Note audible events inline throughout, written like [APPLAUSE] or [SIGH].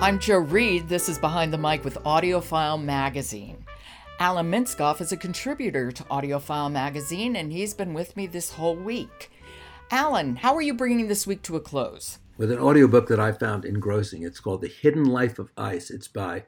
I'm Joe Reed. This is Behind the Mic with AudioFile Magazine. Alan Minskoff is a contributor to AudioFile Magazine, and he's been with me this whole week. Alan, how are you bringing this week to a close? With an audiobook that I found engrossing. It's called The Hidden Life of Ice. It's by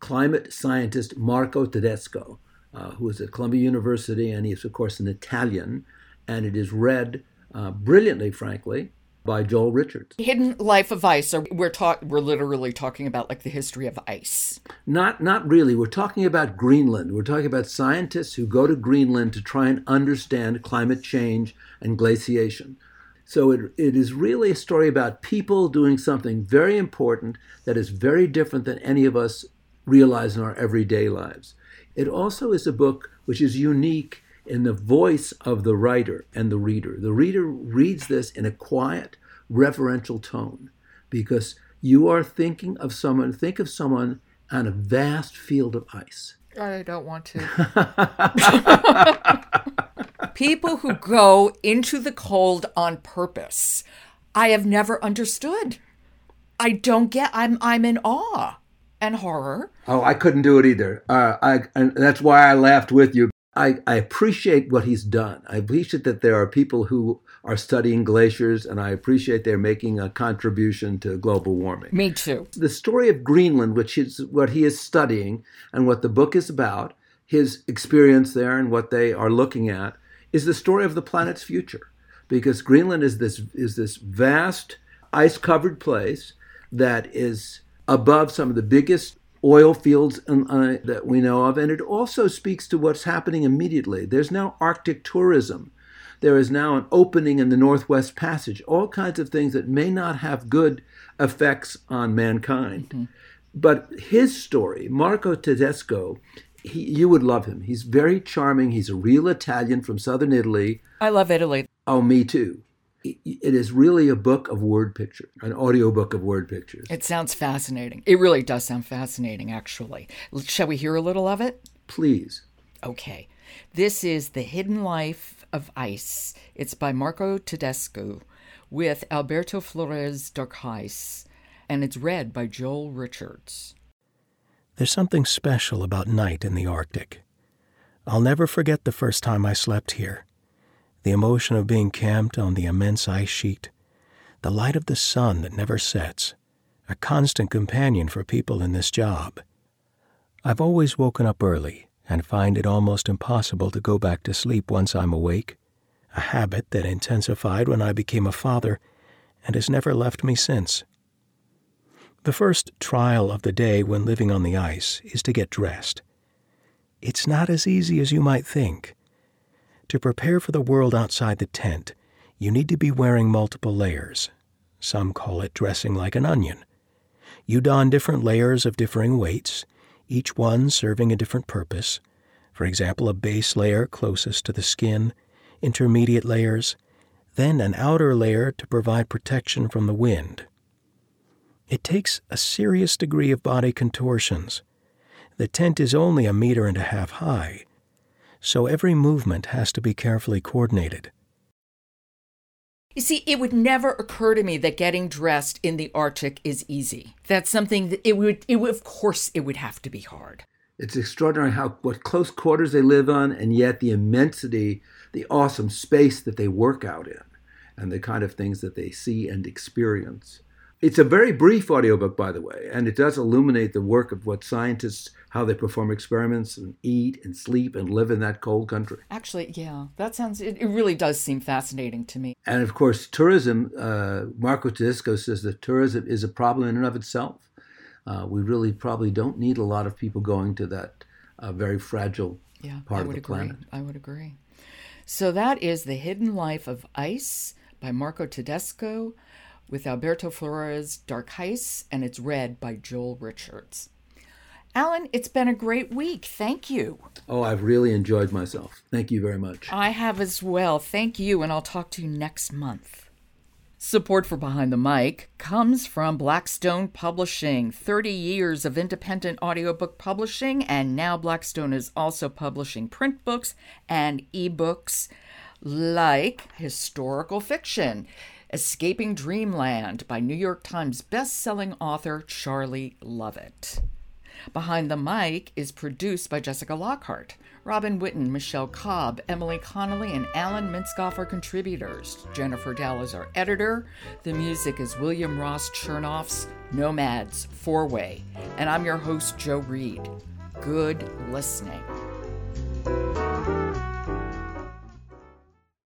climate scientist Marco Tedesco, uh, who is at Columbia University, and he's, of course, an Italian. And it is read uh, brilliantly, frankly, by Joel Richards. Hidden Life of Ice. Or we're talk we're literally talking about like the history of ice. Not not really. We're talking about Greenland. We're talking about scientists who go to Greenland to try and understand climate change and glaciation. So it, it is really a story about people doing something very important that is very different than any of us realize in our everyday lives. It also is a book which is unique in the voice of the writer and the reader. The reader reads this in a quiet, reverential tone because you are thinking of someone, think of someone on a vast field of ice. I don't want to. [LAUGHS] People who go into the cold on purpose. I have never understood. I don't get I'm I'm in awe and horror. Oh, I couldn't do it either. Uh, I and that's why I laughed with you. I, I appreciate what he's done. I appreciate that there are people who are studying glaciers, and I appreciate they're making a contribution to global warming. Me too. The story of Greenland, which is what he is studying and what the book is about, his experience there and what they are looking at, is the story of the planet's future. Because Greenland is this is this vast ice-covered place that is above some of the biggest oil fields uh, that we know of, and it also speaks to what's happening immediately. There's now Arctic tourism. There is now an opening in the Northwest Passage, all kinds of things that may not have good effects on mankind. Mm-hmm. But his story, Marco Tedesco, he, you would love him. He's very charming. He's a real Italian from southern Italy. I love Italy. Oh, me too it is really a book of word pictures, an audio book of word pictures. It sounds fascinating. It really does sound fascinating, actually. Shall we hear a little of it? Please. Okay. This is The Hidden Life of Ice. It's by Marco Tedesco with Alberto Flores d'Arcais, and it's read by Joel Richards. There's something special about night in the Arctic. I'll never forget the first time I slept here the emotion of being camped on the immense ice sheet, the light of the sun that never sets, a constant companion for people in this job. I've always woken up early and find it almost impossible to go back to sleep once I'm awake, a habit that intensified when I became a father and has never left me since. The first trial of the day when living on the ice is to get dressed. It's not as easy as you might think. To prepare for the world outside the tent, you need to be wearing multiple layers. Some call it dressing like an onion. You don different layers of differing weights, each one serving a different purpose. For example, a base layer closest to the skin, intermediate layers, then an outer layer to provide protection from the wind. It takes a serious degree of body contortions. The tent is only a meter and a half high, so every movement has to be carefully coordinated. You see, it would never occur to me that getting dressed in the Arctic is easy. That's something that it would, it would, of course, it would have to be hard. It's extraordinary how what close quarters they live on, and yet the immensity, the awesome space that they work out in, and the kind of things that they see and experience. It's a very brief audiobook, by the way, and it does illuminate the work of what scientists, how they perform experiments and eat and sleep and live in that cold country. Actually, yeah, that sounds, it, it really does seem fascinating to me. And of course, tourism, uh, Marco Tedesco says that tourism is a problem in and of itself. Uh, we really probably don't need a lot of people going to that uh, very fragile yeah, part I of would the agree. planet. I would agree. So that is The Hidden Life of Ice by Marco Tedesco with Alberto Flores d'Arcais, and it's read by Joel Richards. Alan, it's been a great week. Thank you. Oh, I've really enjoyed myself. Thank you very much. I have as well. Thank you, and I'll talk to you next month. Support for Behind the Mic comes from Blackstone Publishing, 30 years of independent audiobook publishing, and now Blackstone is also publishing print books and ebooks like historical fiction. Escaping Dreamland by New York Times bestselling author Charlie Lovett. Behind the Mic is produced by Jessica Lockhart. Robin Whitten, Michelle Cobb, Emily Connolly, and Alan Minskoff are contributors. Jennifer Dell is our editor. The music is William Ross Chernoff's Nomads Four Way. And I'm your host, Joe Reed. Good listening.